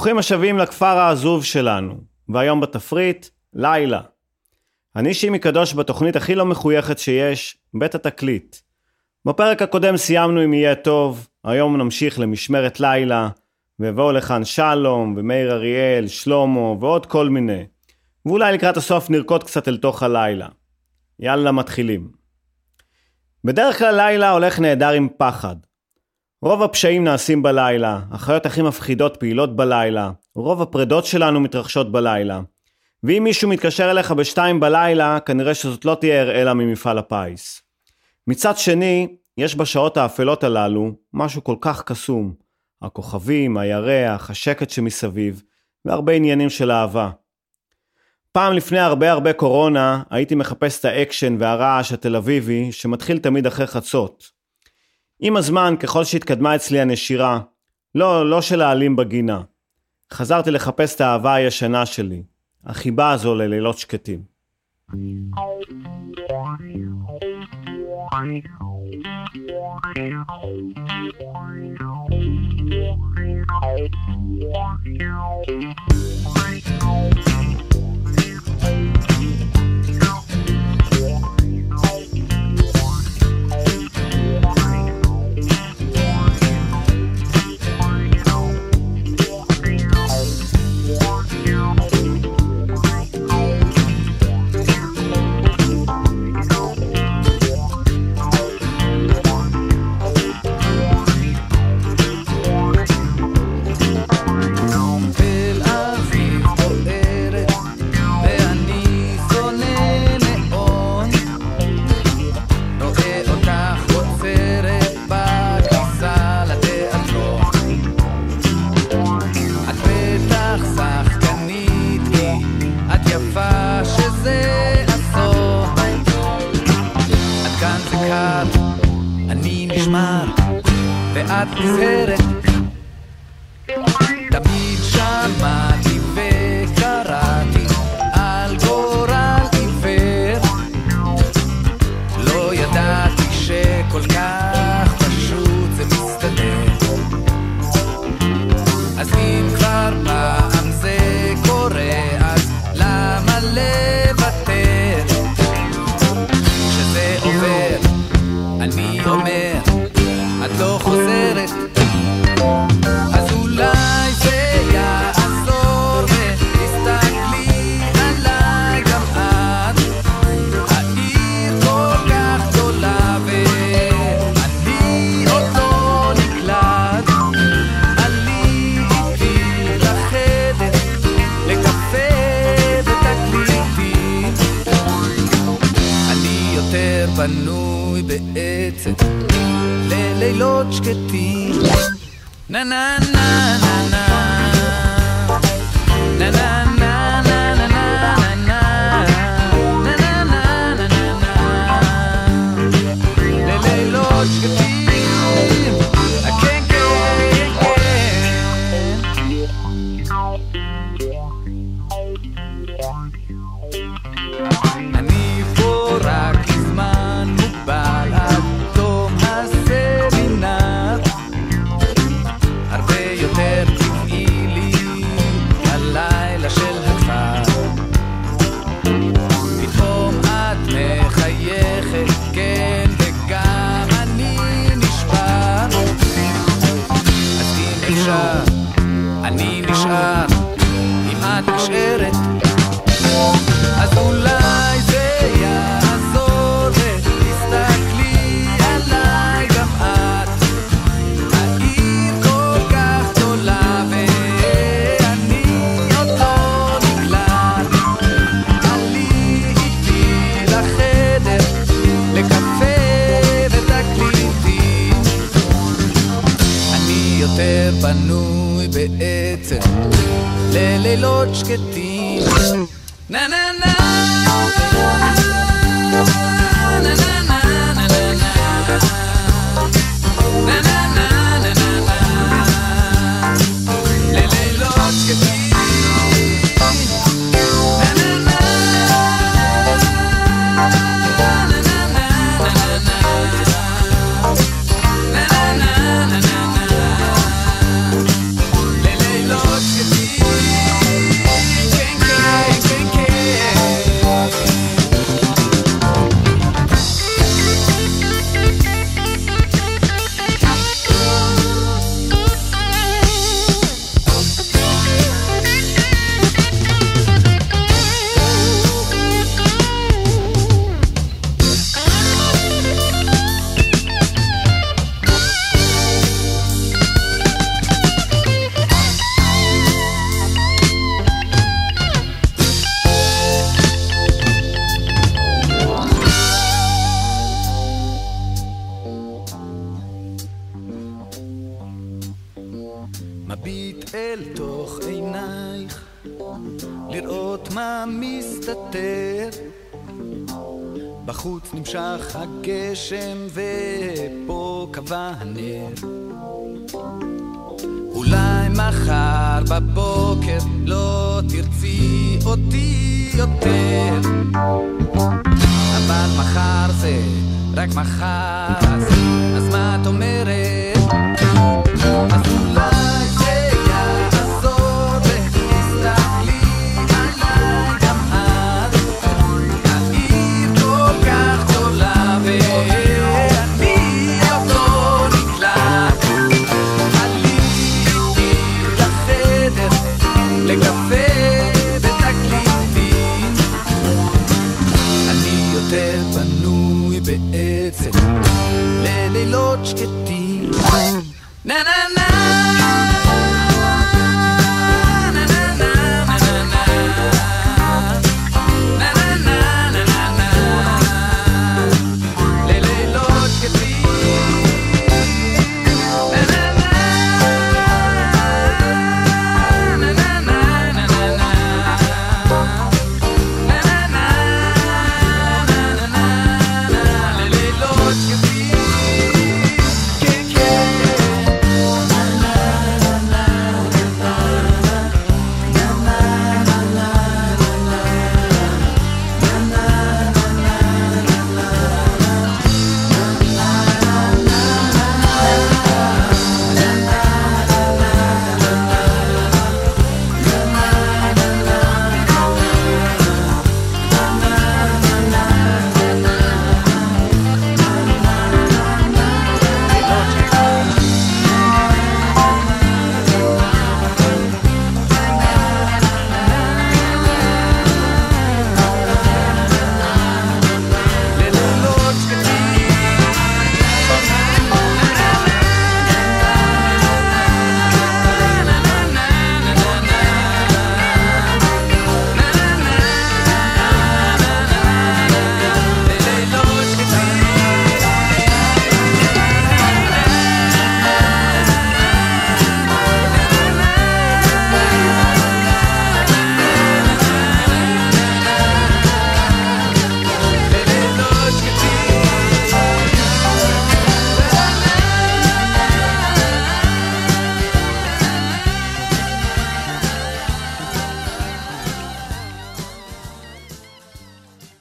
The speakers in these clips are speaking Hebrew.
ברוכים השבים לכפר העזוב שלנו, והיום בתפריט, לילה. אני שימי קדוש בתוכנית הכי לא מחויכת שיש, בית התקליט. בפרק הקודם סיימנו עם יהיה טוב, היום נמשיך למשמרת לילה, ויבואו לכאן שלום, ומאיר אריאל, שלמה, ועוד כל מיני. ואולי לקראת הסוף נרקוד קצת אל תוך הלילה. יאללה, מתחילים. בדרך כלל לילה הולך נהדר עם פחד. רוב הפשעים נעשים בלילה, החיות הכי מפחידות פעילות בלילה, רוב הפרידות שלנו מתרחשות בלילה. ואם מישהו מתקשר אליך בשתיים בלילה, כנראה שזאת לא תהיה אראלה ממפעל הפיס. מצד שני, יש בשעות האפלות הללו משהו כל כך קסום. הכוכבים, הירח, השקט שמסביב, והרבה עניינים של אהבה. פעם לפני הרבה הרבה קורונה, הייתי מחפש את האקשן והרעש התל אביבי, שמתחיל תמיד אחרי חצות. עם הזמן, ככל שהתקדמה אצלי הנשירה, לא, לא של העלים בגינה, חזרתי לחפש את האהבה הישנה שלי, החיבה הזו ללילות שקטים. תל Na na na na na le loczkę מחר,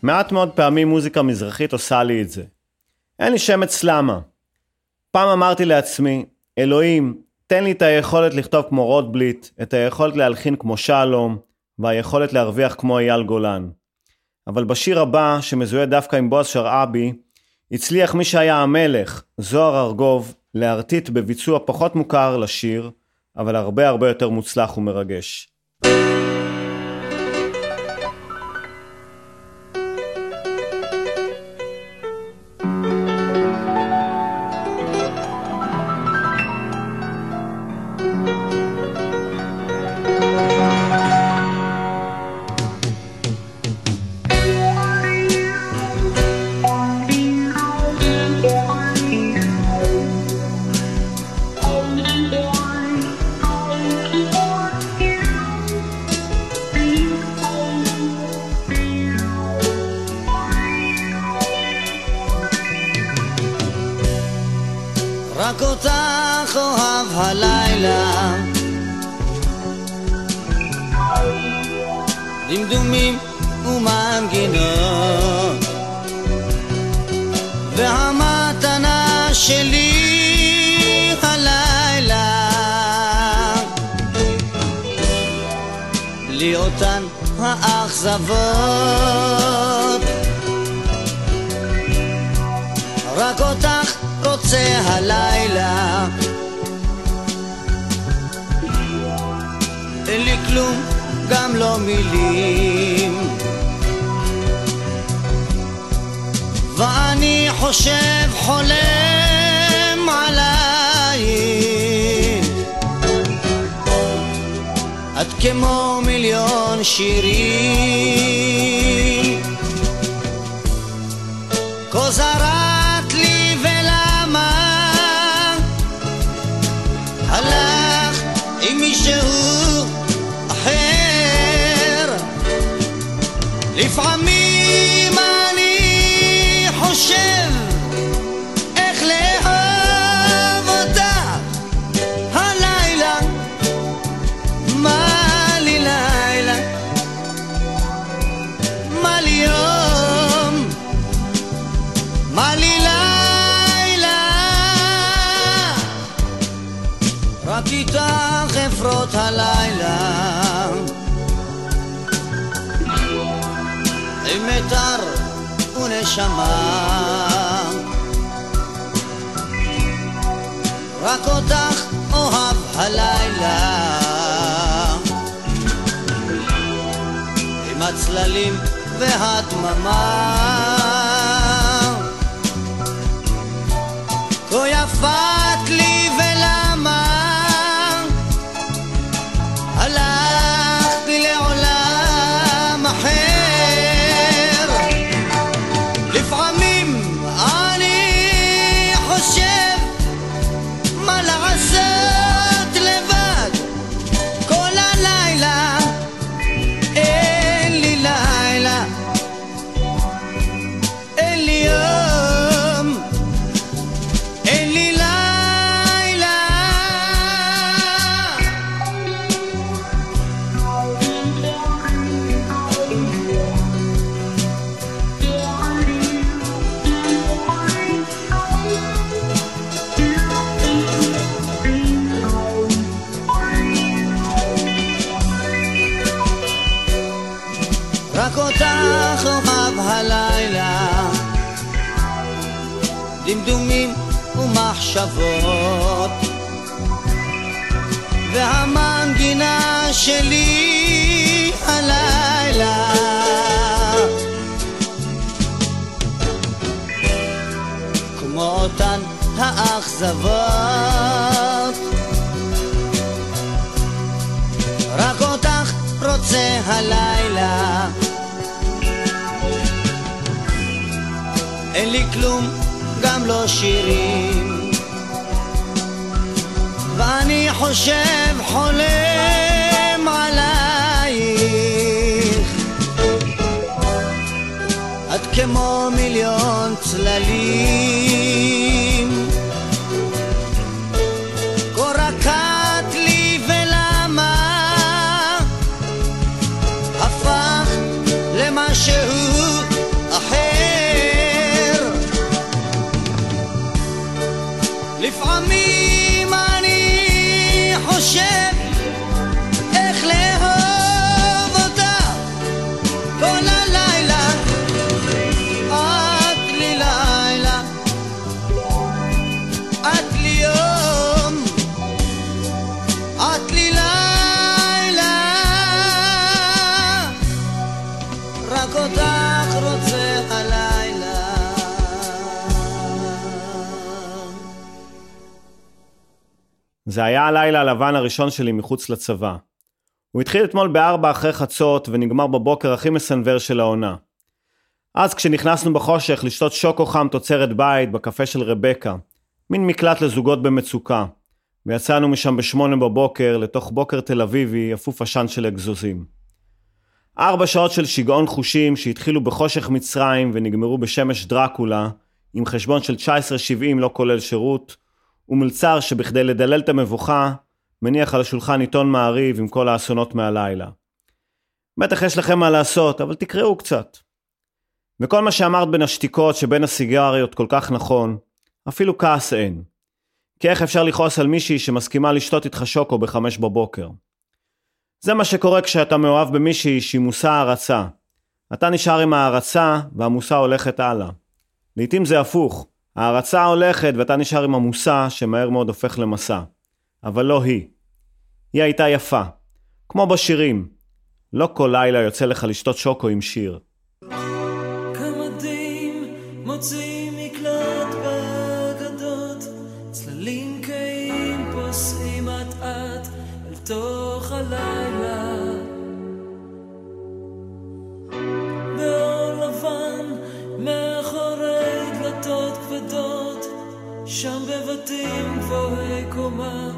מעט מאוד פעמים מוזיקה מזרחית עושה לי את זה. אין לי שמץ למה. פעם אמרתי לעצמי, אלוהים, תן לי את היכולת לכתוב כמו רוטבליט, את היכולת להלחין כמו שלום, והיכולת להרוויח כמו אייל גולן. אבל בשיר הבא, שמזוהה דווקא עם בועז שרעבי, הצליח מי שהיה המלך, זוהר ארגוב, להרטיט בביצוע פחות מוכר לשיר, אבל הרבה הרבה יותר מוצלח ומרגש. که ما میلیون شیری. گذرم ונשמה רק אותך אוהב הלילה. עם הצללים והדממה. כה יפת ומחשבות והמנגינה שלי הלילה. כמו אותן האכזבות. רק אותך רוצה הלילה. אין לי כלום, גם לא שירים חושב חולם עלייך. את כמו מיליון צללים זה היה הלילה הלבן הראשון שלי מחוץ לצבא. הוא התחיל אתמול בארבע אחרי חצות ונגמר בבוקר הכי מסנוור של העונה. אז כשנכנסנו בחושך לשתות שוקו חם תוצרת בית בקפה של רבקה, מין מקלט לזוגות במצוקה, ויצאנו משם בשמונה בבוקר לתוך בוקר תל אביבי אפוף עשן של אגזוזים. ארבע שעות של שיגעון חושים שהתחילו בחושך מצרים ונגמרו בשמש דרקולה, עם חשבון של 19.70 לא כולל שירות, ומלצר שבכדי לדלל את המבוכה, מניח על השולחן עיתון מעריב עם כל האסונות מהלילה. בטח יש לכם מה לעשות, אבל תקראו קצת. וכל מה שאמרת בין השתיקות שבין הסיגריות כל כך נכון, אפילו כעס אין. כי איך אפשר לכעוס על מישהי שמסכימה לשתות איתך שוקו בחמש בבוקר? זה מה שקורה כשאתה מאוהב במישהי שהיא מושא הערצה. אתה נשאר עם הערצה והמושא הולכת הלאה. לעתים זה הפוך, הערצה הולכת ואתה נשאר עם המושא שמהר מאוד הופך למסע. אבל לא היא. היא הייתה יפה. כמו בשירים. לא כל לילה יוצא לך לשתות שוקו עם שיר. גמדים מוצאים גבוהי קומה,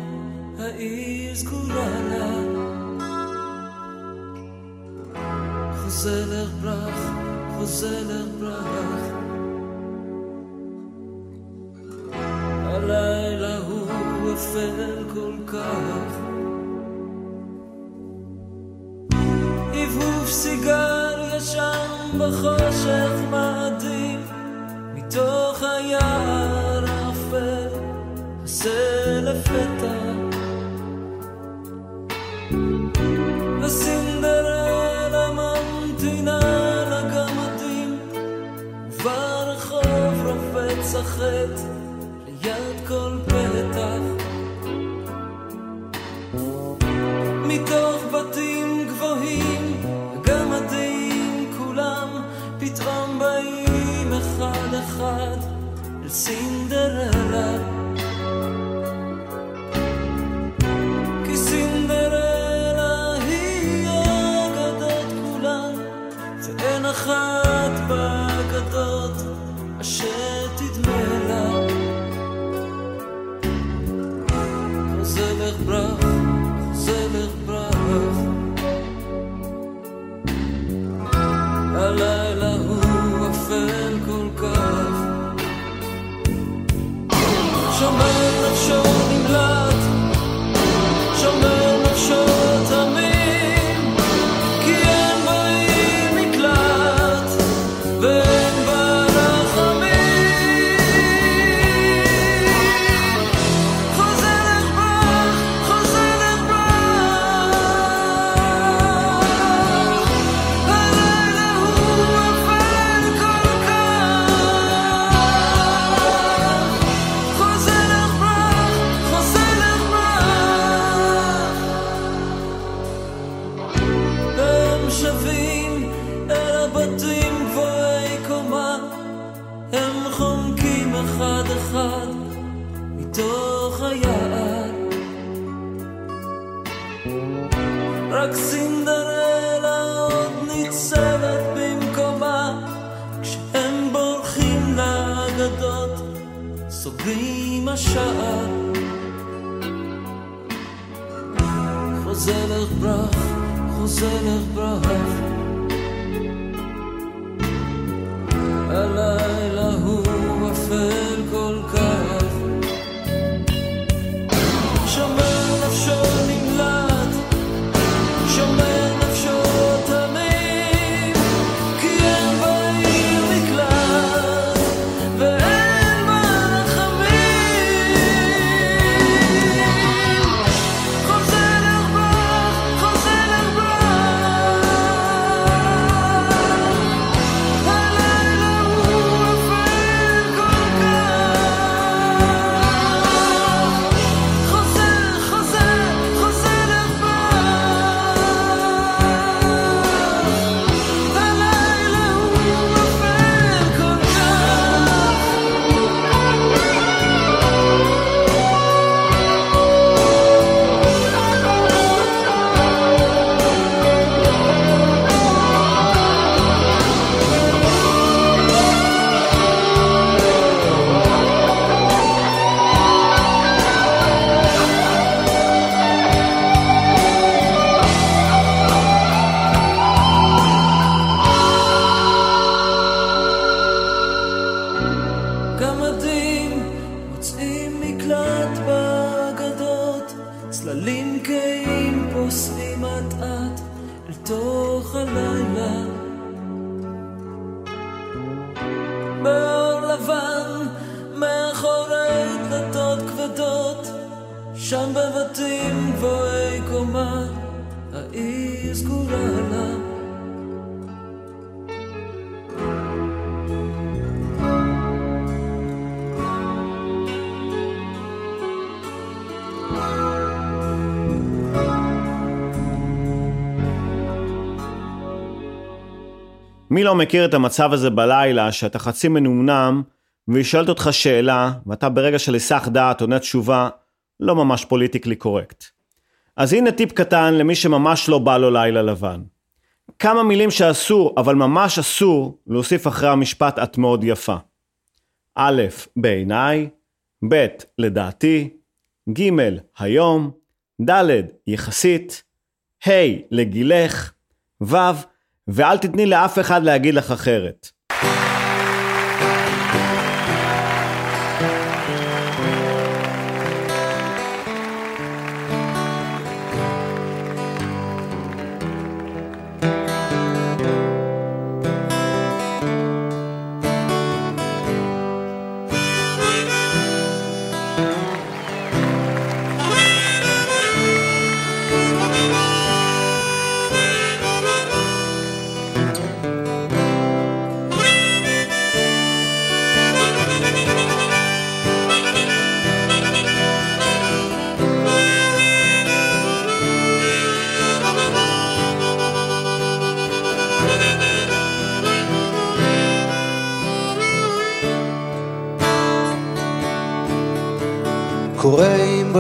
העיר סגורה לה. חוזלך ברח, חוזלך ברח. הלילה הוא אפל כל כך. הבהוב סיגריה שם בחושך מאדים, מתוך היער האפל, עושה לפתע. וסינדרלה ממתינה לגמדים, וברחוב רובץ החטא ליד כל פתח. מתוך בתים גבוהים, הגמדים כולם פתאום באים אחד אחד אל סינדרלה. מי לא מכיר את המצב הזה בלילה, שאתה חצי מנומנם, והיא שואלת אותך שאלה, ואתה ברגע של היסח דעת עונה תשובה לא ממש פוליטיקלי קורקט. אז הנה טיפ קטן למי שממש לא בא לו לילה לבן. כמה מילים שאסור, אבל ממש אסור, להוסיף אחרי המשפט את מאוד יפה. א', בעיניי, ב', לדעתי, ג', היום, ד', יחסית, ה', לגילך, ו', ואל תתני לאף אחד להגיד לך אחרת.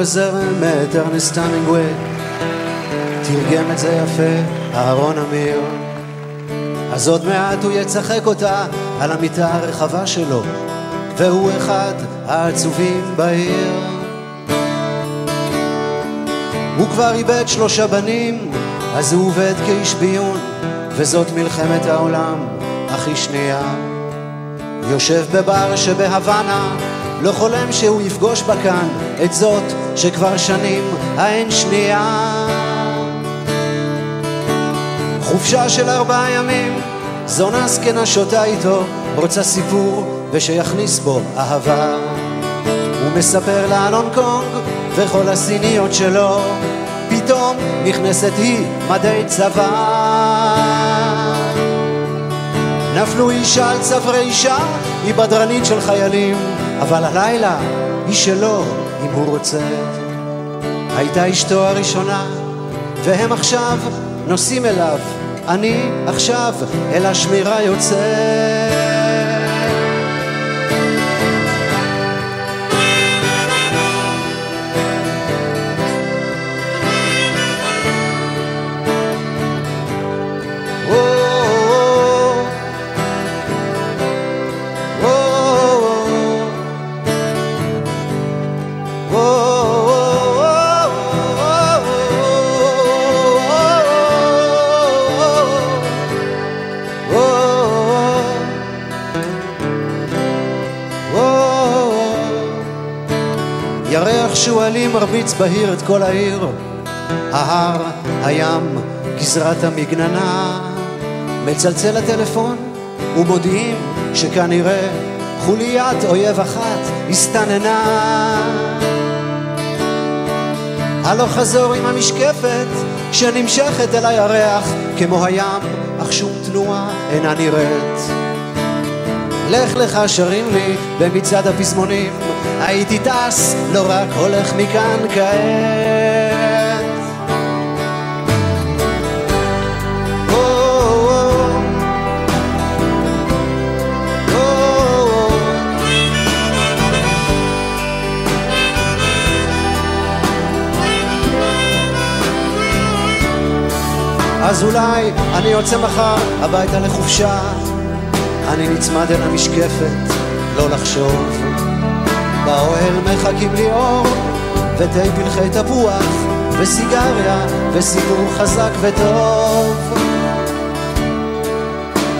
קוראים בזרם את ארנסט המינגווי תרגם את זה יפה אהרון אמיר. אז עוד מעט הוא יצחק אותה על המיטה הרחבה שלו והוא אחד העצובים בעיר. הוא כבר איבד שלושה בנים אז הוא עובד כאיש ביון וזאת מלחמת העולם הכי שנייה. יושב בבר שבהוואנה, לא חולם שהוא יפגוש בה כאן את זאת שכבר שנים האין שנייה. חופשה של ארבעה ימים, זונה זקנה שותה איתו, רוצה סיפור ושיכניס בו אהבה. הוא מספר לה על הונג קונג וכל הסיניות שלו, פתאום נכנסת היא מדי צבא. נפלו אישה על צווארי אישה, היא בדרנית של חיילים, אבל הלילה היא שלו אם הוא רוצה. הייתה אשתו הראשונה, והם עכשיו נוסעים אליו, אני עכשיו אל השמירה יוצא. שועלים מרביץ בהיר את כל העיר, ההר, הים, גזרת המגננה. מצלצל הטלפון ומודיעים שכנראה חוליית אויב אחת הסתננה. הלוך חזור עם המשקפת שנמשכת אל הירח כמו הים, אך שום תנועה אינה נראית. לך לך שרים לי במצעד הפזמונים הייתי טס, לא רק הולך מכאן כעת. אז אולי אני יוצא מחר הביתה לחופשה אני נצמד אל המשקפת, לא לחשוב. באוהל מחכים לי אור, ותה פלחי תפוח, וסיגריה, וסיפור חזק וטוב.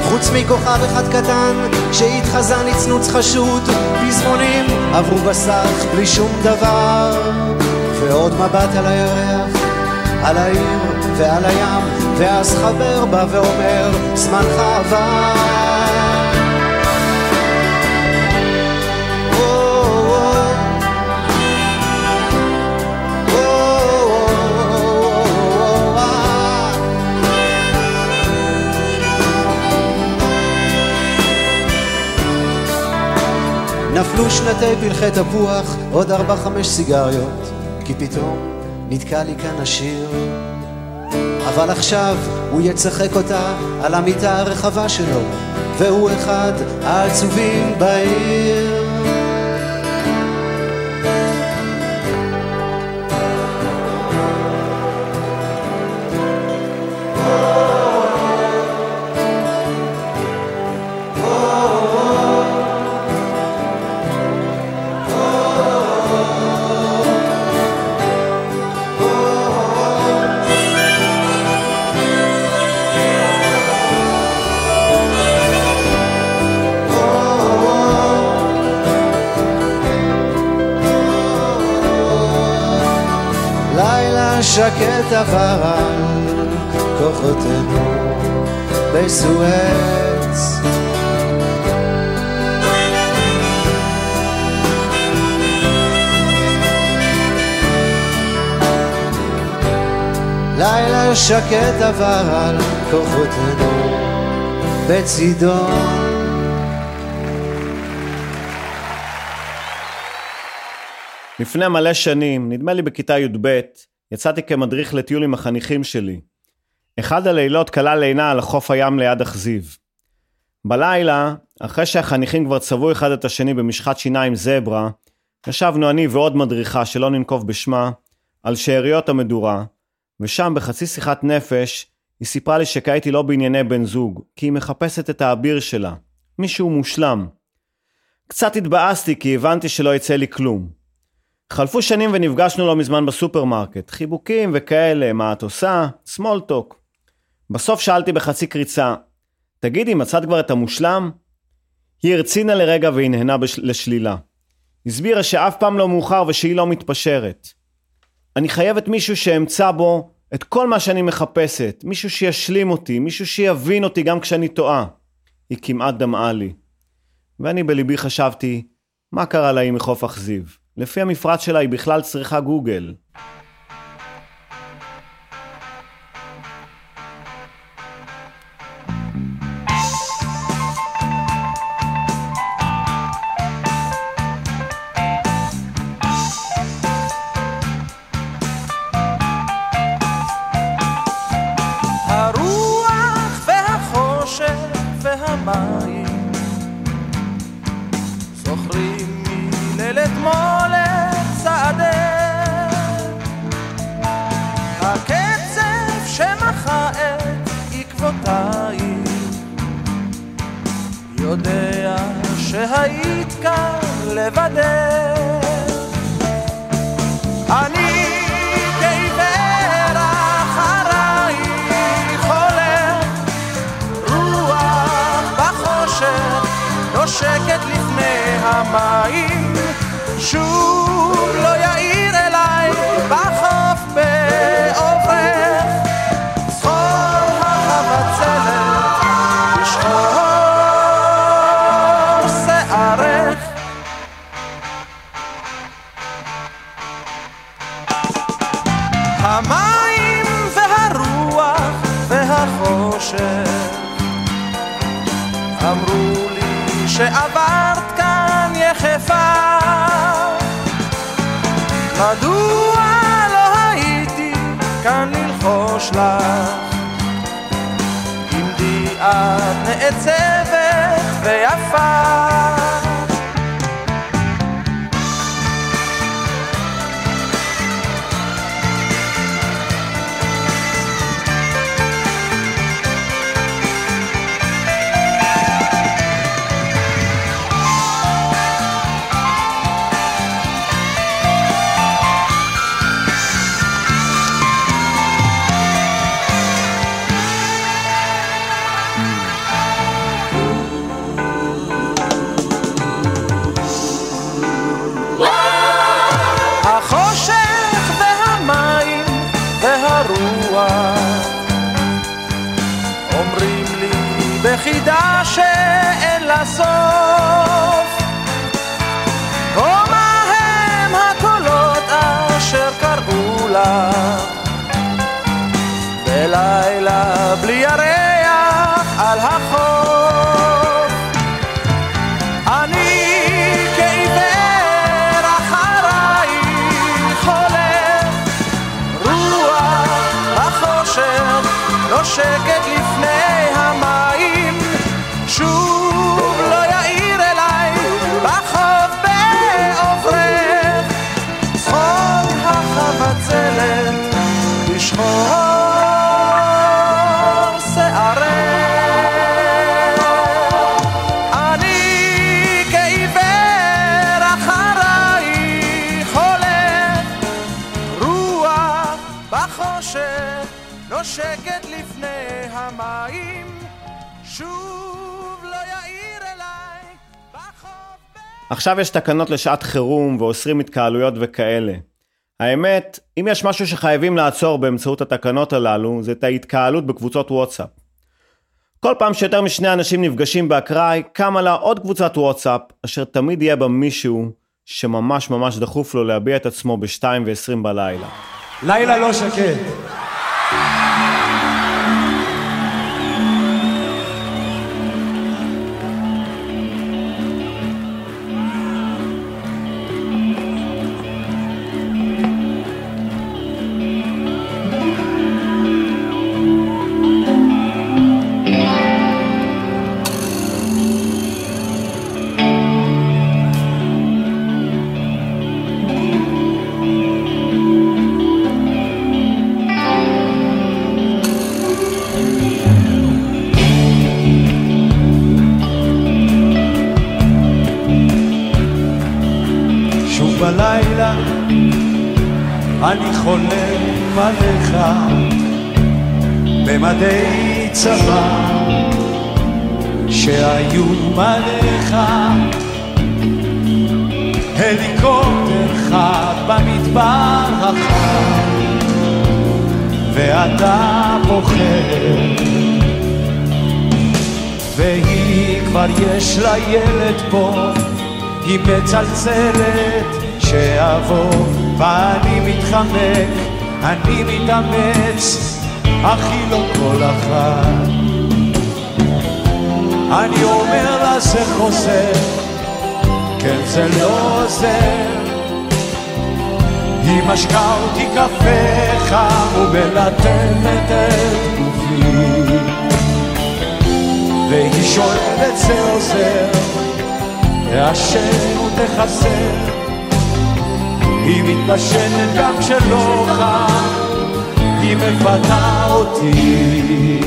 חוץ מכוכב אחד קטן, שהתחזה נצנוץ חשוד, פזמונים עברו בסך בלי שום דבר. ועוד מבט על הירח, על העיר ועל הים, ואז חבר בא ואומר, זמנך עבר. שנתי פלחי תפוח, עוד ארבע חמש סיגריות, כי פתאום נתקע לי כאן השיר. אבל עכשיו הוא יצחק אותה על המיטה הרחבה שלו, והוא אחד העצובים בעיר. שקט עבר על כוחותינו בסואץ. לילה שקט עבר על כוחותינו בצידון. לפני מלא שנים, נדמה לי בכיתה י"ב, יצאתי כמדריך לטיול עם החניכים שלי. אחד הלילות כלל לינה על חוף הים ליד אכזיב. בלילה, אחרי שהחניכים כבר צבעו אחד את השני במשחת שיניים זברה, ישבנו אני ועוד מדריכה שלא ננקוב בשמה, על שאריות המדורה, ושם בחצי שיחת נפש, היא סיפרה לי שכעת היא לא בענייני בן זוג, כי היא מחפשת את האביר שלה, מישהו מושלם. קצת התבאסתי כי הבנתי שלא יצא לי כלום. חלפו שנים ונפגשנו לא מזמן בסופרמרקט, חיבוקים וכאלה, מה את עושה? small talk. בסוף שאלתי בחצי קריצה, תגידי, מצאת כבר את המושלם? היא הרצינה לרגע והנהנה בש... לשלילה. הסבירה שאף פעם לא מאוחר ושהיא לא מתפשרת. אני חייבת מישהו שאמצא בו את כל מה שאני מחפשת, מישהו שישלים אותי, מישהו שיבין אותי גם כשאני טועה. היא כמעט דמעה לי. ואני בליבי חשבתי, מה קרה לה עם מחוף אכזיב? לפי המפרט שלה היא בכלל צריכה גוגל. יודע שהיית כאן לבדך המים והרוח והחושך. אמרו לי שעברת כאן יחפה. מדוע לא הייתי כאן ללחוש לך? עמדי את נעצבת ויפה לי בחידה שאין לה סוף. ומה הם הקולות אשר קראו לך בלילה בלי ירח על החוף. אני כעיוור אחרייך הולך רוח החושך נושקת עכשיו יש תקנות לשעת חירום ואוסרים התקהלויות וכאלה. האמת, אם יש משהו שחייבים לעצור באמצעות התקנות הללו, זה את ההתקהלות בקבוצות וואטסאפ. כל פעם שיותר משני אנשים נפגשים באקראי, קמה לה עוד קבוצת וואטסאפ, אשר תמיד יהיה בה מישהו שממש ממש דחוף לו להביע את עצמו ב-2 ו-20 בלילה. לילה לא שקט. והיא כבר יש לה ילד פה היא מצלצלת שאבוא ואני מתחמק, אני מתאמץ, אך היא לא כל אחת. אני אומר לה זה חוזר, כן זה לא עוזר. היא משקה אותי קפה חם ומלטפת את גופי והיא שואלת זה עוזר תעשן ותחסר היא מתבשלת גם כשלא חם היא מפתה אותי.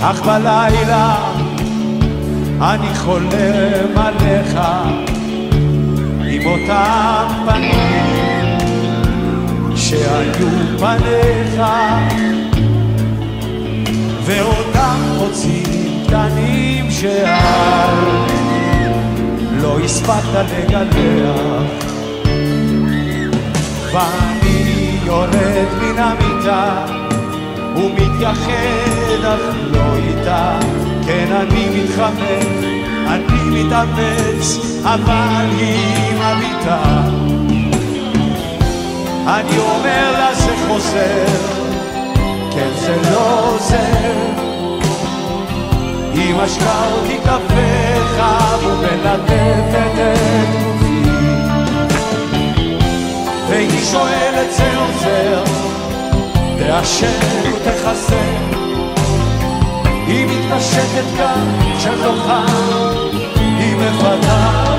אך בלילה אני חולם עליך עם אותם פנים שהיו פניך ואותם חוצים קטנים שאז לא הספקת לגלח. ואני יורד מן המיטה ומתייחד אך לא איתה. כן אני מתחמק, אני מתאמץ אבל היא מביטה אני אומר לה זה חוזר. כן זה לא עוזר. היא משקה אותי קפה חם ומלטפת את גופי והיא שואלת זה עוזר תעשן ותחסר היא מתפשטת כאן כשלא חם היא מפתה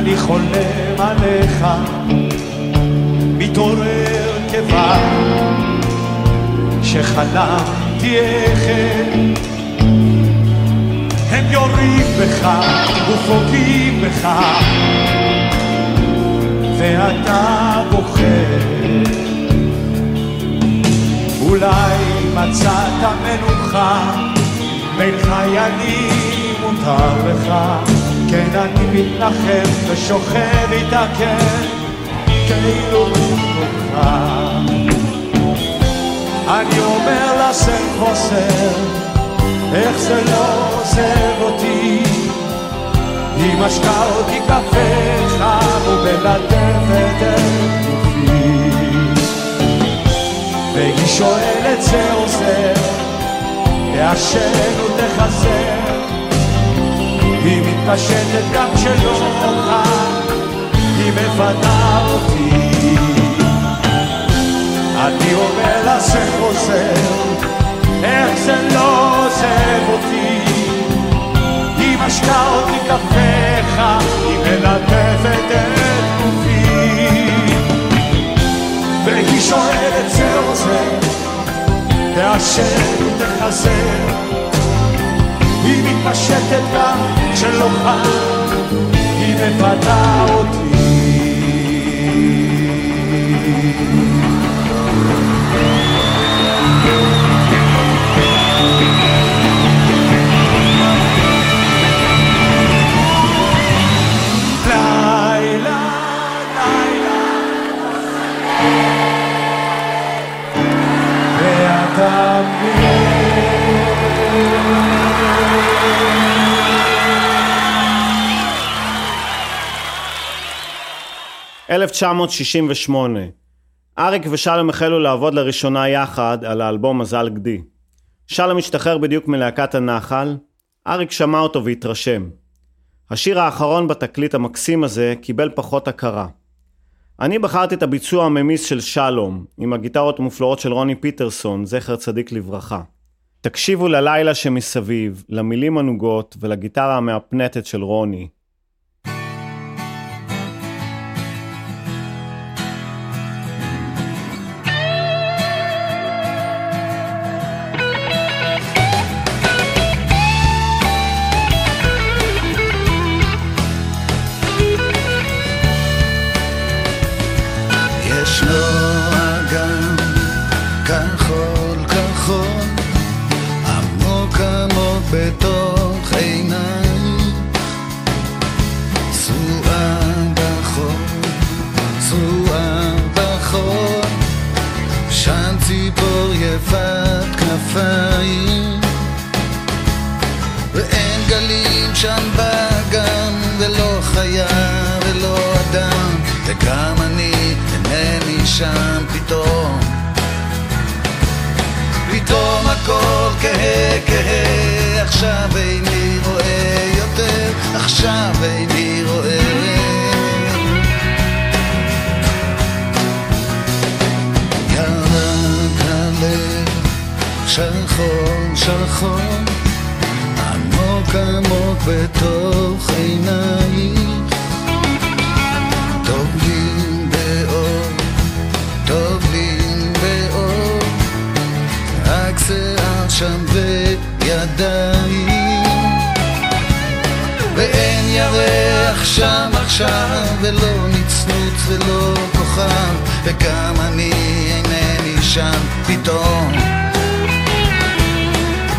אני חולם עליך, מתעורר כבד שחלמתי איך הם יורים בך ופוגעים בך ואתה בוחר. אולי מצאת מנוחה בין חיילים מותר לך כן אני מתנחם ושוכב איתה כן כאילו במקומך אני אומר לה זה חוסר. איך זה לא עוזב אותי? היא משקה אותי קפה חם ומלטפת את גופי. והיא שואלת זה עוזר תעשן ותחסר היא מתפשטת גם כשלא אוכל, היא מפתה אותי. אני אומר לה זה עוזר, איך זה לא עוזב אותי. היא משקה אותי קפה היא מלטפת את גופי. והיא שואלת זה עוזר, תאשר, ותחזר. כאן שלא חם, היא מבטאה אותי. לילה, 1968. אריק ושלום החלו לעבוד לראשונה יחד על האלבום מזל גדי. שלום השתחרר בדיוק מלהקת הנחל, אריק שמע אותו והתרשם. השיר האחרון בתקליט המקסים הזה קיבל פחות הכרה. אני בחרתי את הביצוע הממיס של שלום, עם הגיטרות המופלאות של רוני פיטרסון, זכר צדיק לברכה. תקשיבו ללילה שמסביב, למילים הנוגות ולגיטרה המהפנטת של רוני. עכשיו איני רואה יותר עכשיו איני רואה. שחור שחור עמוק עמוק בתוך עינייך טוב לי באור, טוב לי באור רק שיער שם וידיים שם עכשיו ולא נצנוץ ולא כוכב וגם אני אינני שם פתאום.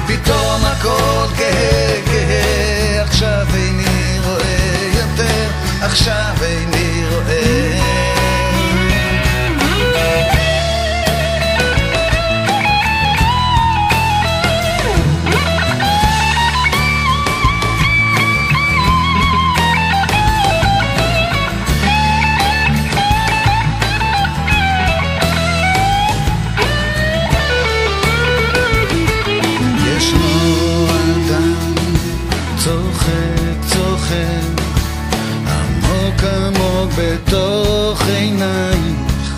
פתאום הכל כהה כהה עכשיו איני רואה יותר עכשיו איני רואה בתוך עינייך.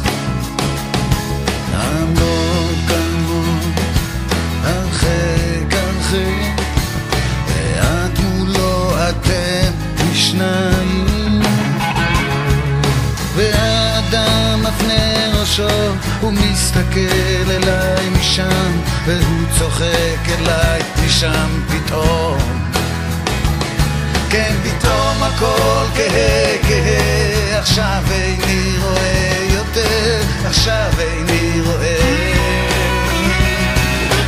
עמוק עמוק הרחק הרחק. ואת מולו אתם משניים. והאדם מפנה ראשו, הוא מסתכל אליי משם, והוא צוחק אליי משם פתאום. כן, פתאום הכל כהה כהה, עכשיו איני רואה יותר, עכשיו איני רואה.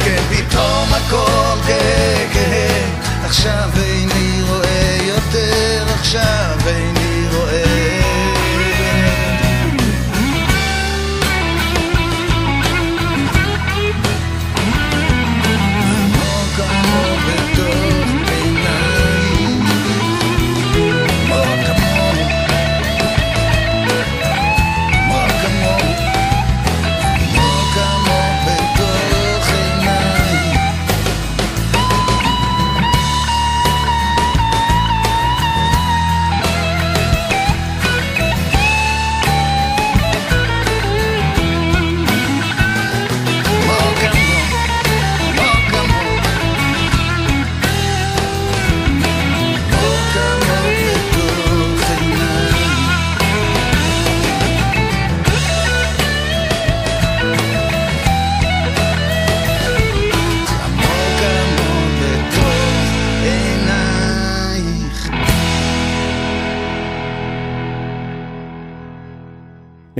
כן, פתאום הכל כהה כהה, עכשיו איני רואה יותר, עכשיו איני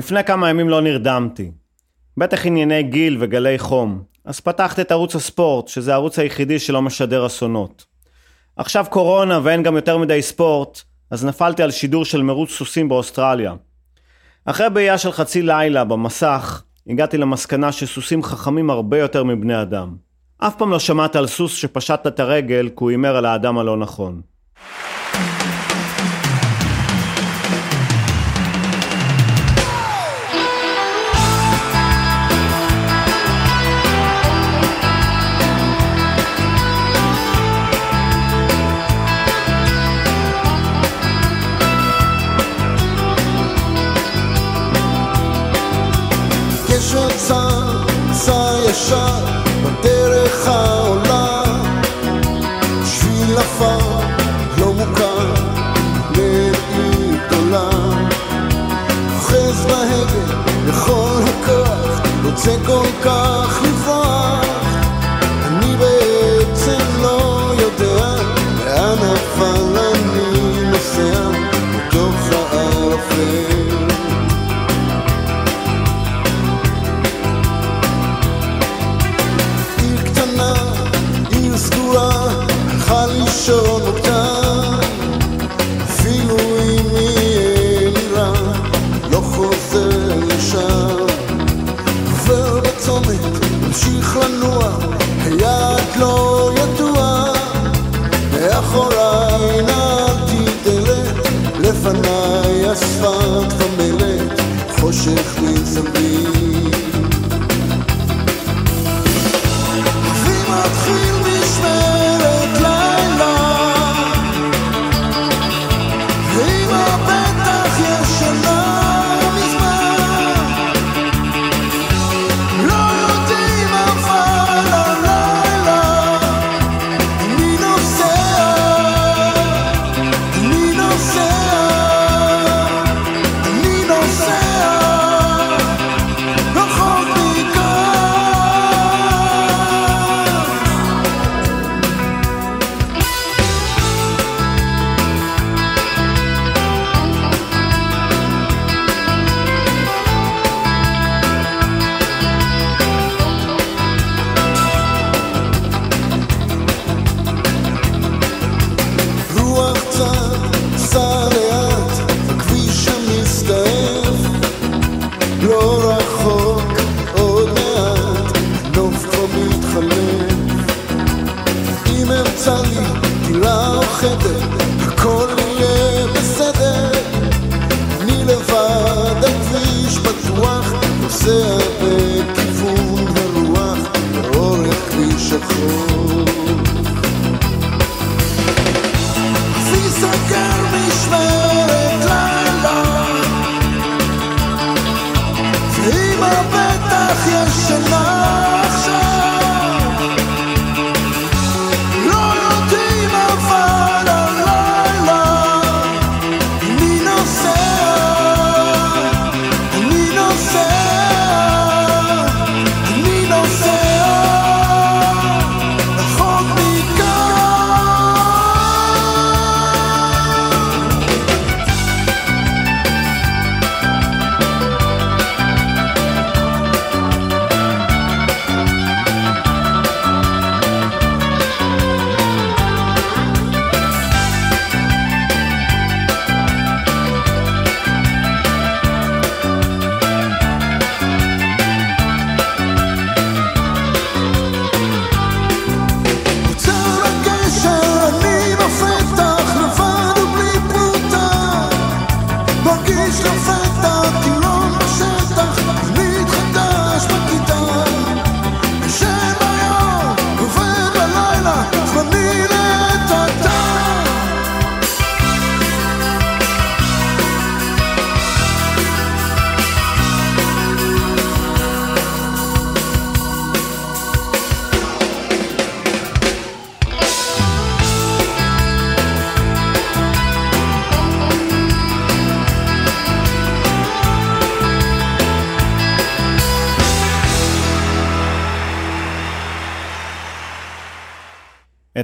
לפני כמה ימים לא נרדמתי. בטח ענייני גיל וגלי חום. אז פתחתי את ערוץ הספורט, שזה הערוץ היחידי שלא משדר אסונות. עכשיו קורונה ואין גם יותר מדי ספורט, אז נפלתי על שידור של מרוץ סוסים באוסטרליה. אחרי בעייה של חצי לילה במסך, הגעתי למסקנה שסוסים חכמים הרבה יותר מבני אדם. אף פעם לא שמעת על סוס שפשט את הרגל כי הוא הימר על האדם הלא נכון. ישר, בדרך העולה שביל עפר, לא מוכר, לעיר גדולה. אוחז בהגה בכל הכוח, רוצה כל כך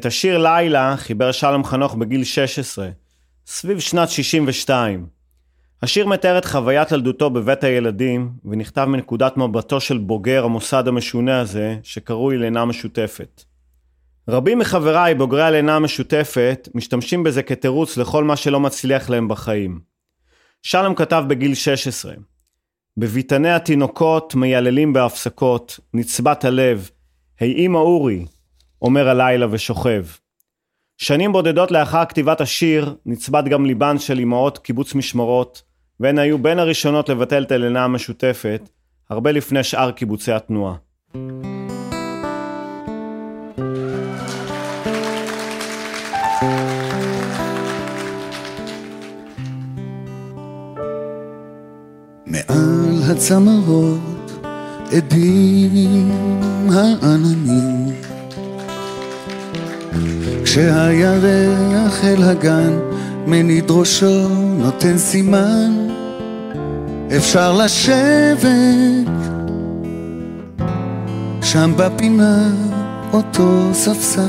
את השיר לילה חיבר שלום חנוך בגיל 16, סביב שנת 62. השיר מתאר את חוויית ילדותו בבית הילדים, ונכתב מנקודת מבטו של בוגר המוסד המשונה הזה, שקרוי לינה משותפת. רבים מחבריי, בוגרי הלינה המשותפת, משתמשים בזה כתירוץ לכל מה שלא מצליח להם בחיים. שלום כתב בגיל 16, בביתני התינוקות מייללים בהפסקות, נצבת הלב, היי אמא אורי, אומר הלילה ושוכב. שנים בודדות לאחר כתיבת השיר, נצבת גם ליבן של אמהות קיבוץ משמרות, והן היו בין הראשונות לבטל את הלינה המשותפת, הרבה לפני שאר קיבוצי התנועה. מעל הצמרות עדים העננים כשהירח אל הגן מניד ראשו נותן סימן אפשר לשבת. שם בפינה אותו ספסל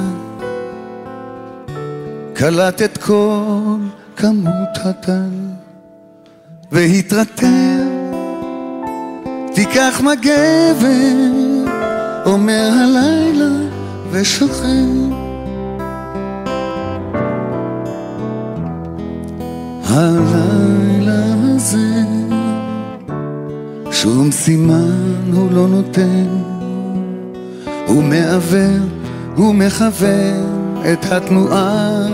קלט את כל כמות הטל והתרתר תיקח מגבת אומר הלילה ושוכב הלילה הזה שום סימן הוא לא נותן. הוא מעוור, הוא מכוון את התנועה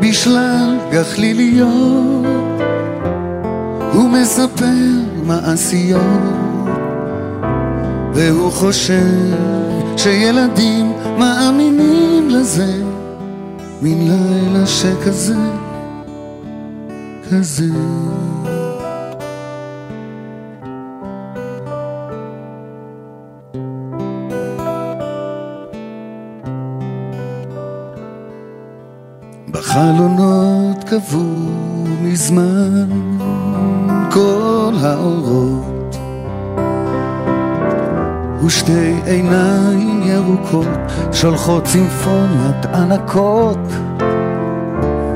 בשלל גחליליות. הוא מספר מעשיות והוא חושב שילדים מאמינים לזה. מן לילה שכזה כזה. בחלונות קבעו מזמן כל האורות ושתי עיניים ירוקות שולחות סימפוניית ענקות.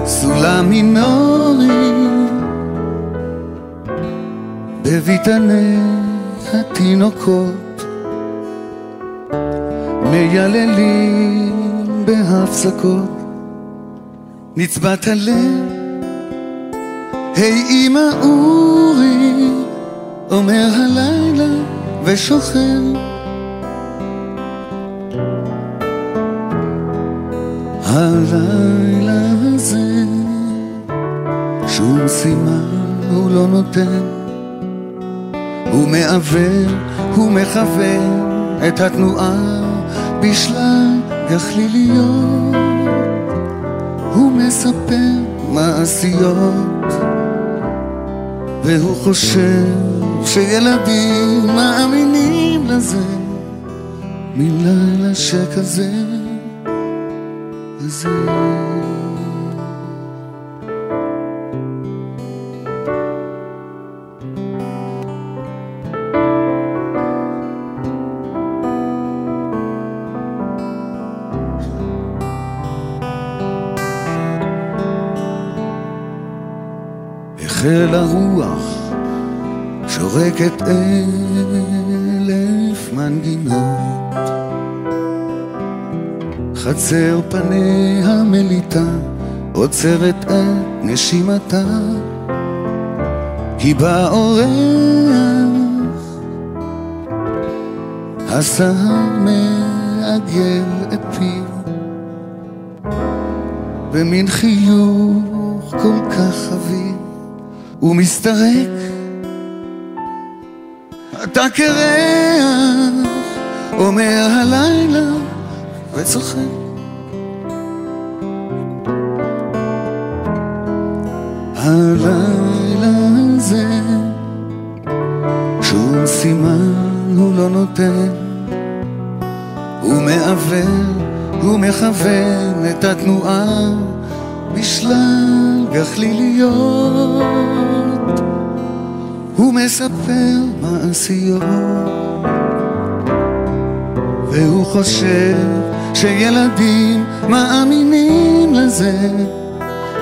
סולם מינורי בביתני התינוקות מייללים בהפסקות. נצבת הלב היי אמא אורי אומר הלילה ושוכר הלילה הזה שום סימן הוא לא נותן הוא מעוור, הוא מכוון את התנועה בשלל גחליליות הוא מספר מעשיות והוא חושב שילדים מאמינים לזה. מלילה שכזה וזה עוצרת את נשימתה כי בא אורח הסהר מעגל את פיו. במין חיוך כל כך חביב הוא מסתרק. אתה קרח. אומר הלילה וצוחק הלילה הזה שום סימן הוא לא נותן. הוא מעוור, הוא מכוון את התנועה בשלל גחליליות. הוא מספר מעשיות והוא חושב שילדים מאמינים לזה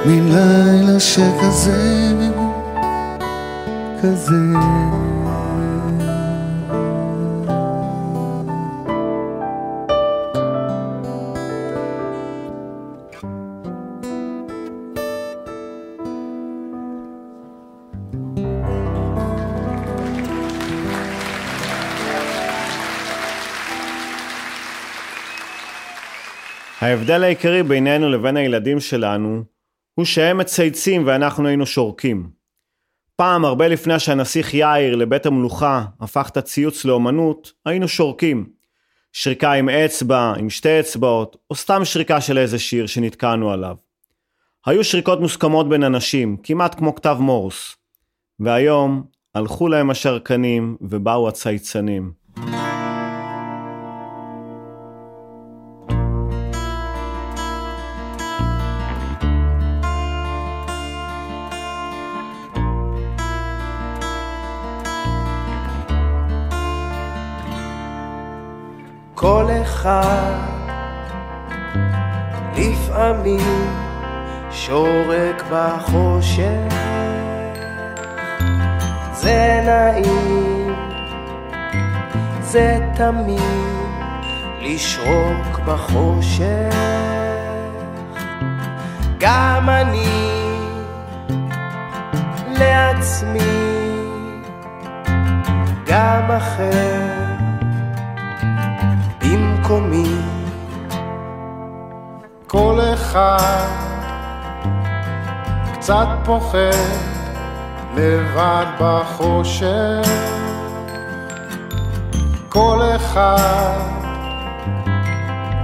מן לילה שכזה כזה. ההבדל העיקרי בינינו לבין הילדים שלנו, הוא שהם מצייצים ואנחנו היינו שורקים. פעם, הרבה לפני שהנסיך יאיר לבית המלוכה הפך את הציוץ לאומנות, היינו שורקים. שריקה עם אצבע, עם שתי אצבעות, או סתם שריקה של איזה שיר שנתקענו עליו. היו שריקות מוסכמות בין אנשים, כמעט כמו כתב מורס. והיום, הלכו להם השרקנים ובאו הצייצנים. כל אחד לפעמים שורק בחושך. זה נעים, זה תמיד לשרוק בחושך. גם אני לעצמי גם אחר במקומי כל אחד קצת פוחד לבד בחושך. כל אחד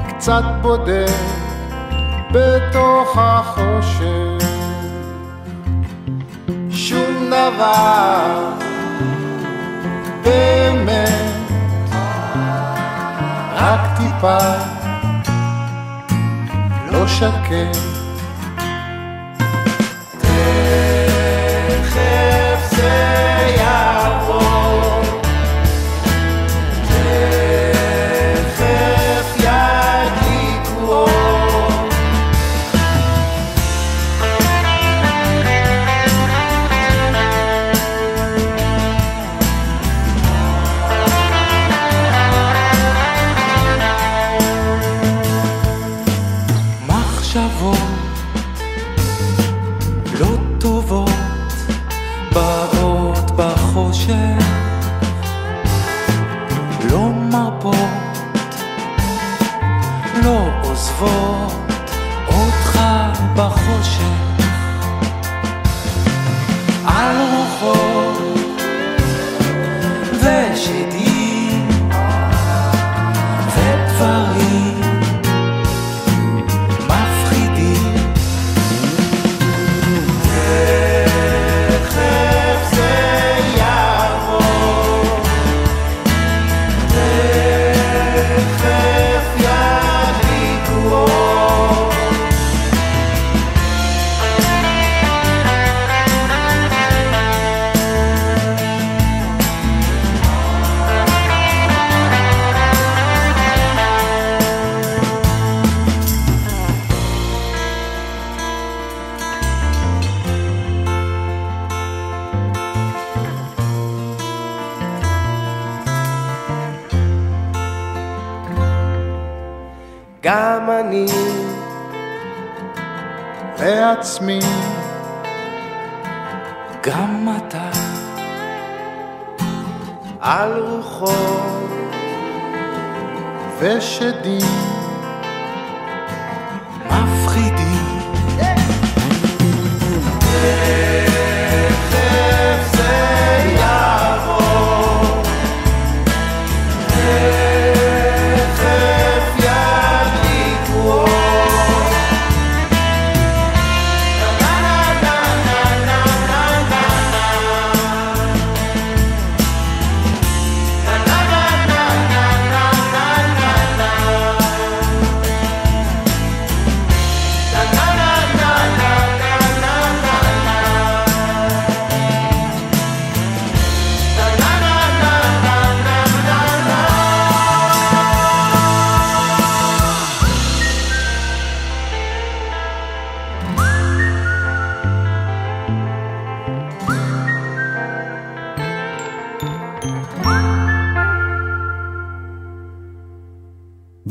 קצת בודד בתוך החושך. שום דבר באמת רק טיפה. לא שקט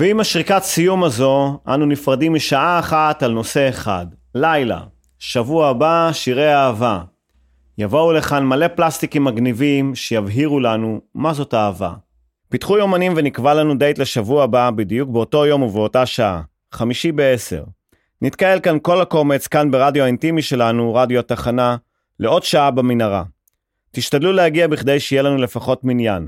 ועם השריקת סיום הזו, אנו נפרדים משעה אחת על נושא אחד, לילה. שבוע הבא, שירי אהבה. יבואו לכאן מלא פלסטיקים מגניבים שיבהירו לנו מה זאת אהבה. פיתחו יומנים ונקבע לנו דייט לשבוע הבא בדיוק באותו יום ובאותה שעה, חמישי בעשר. נתקהל כאן כל הקומץ, כאן ברדיו האינטימי שלנו, רדיו התחנה, לעוד שעה במנהרה. תשתדלו להגיע בכדי שיהיה לנו לפחות מניין.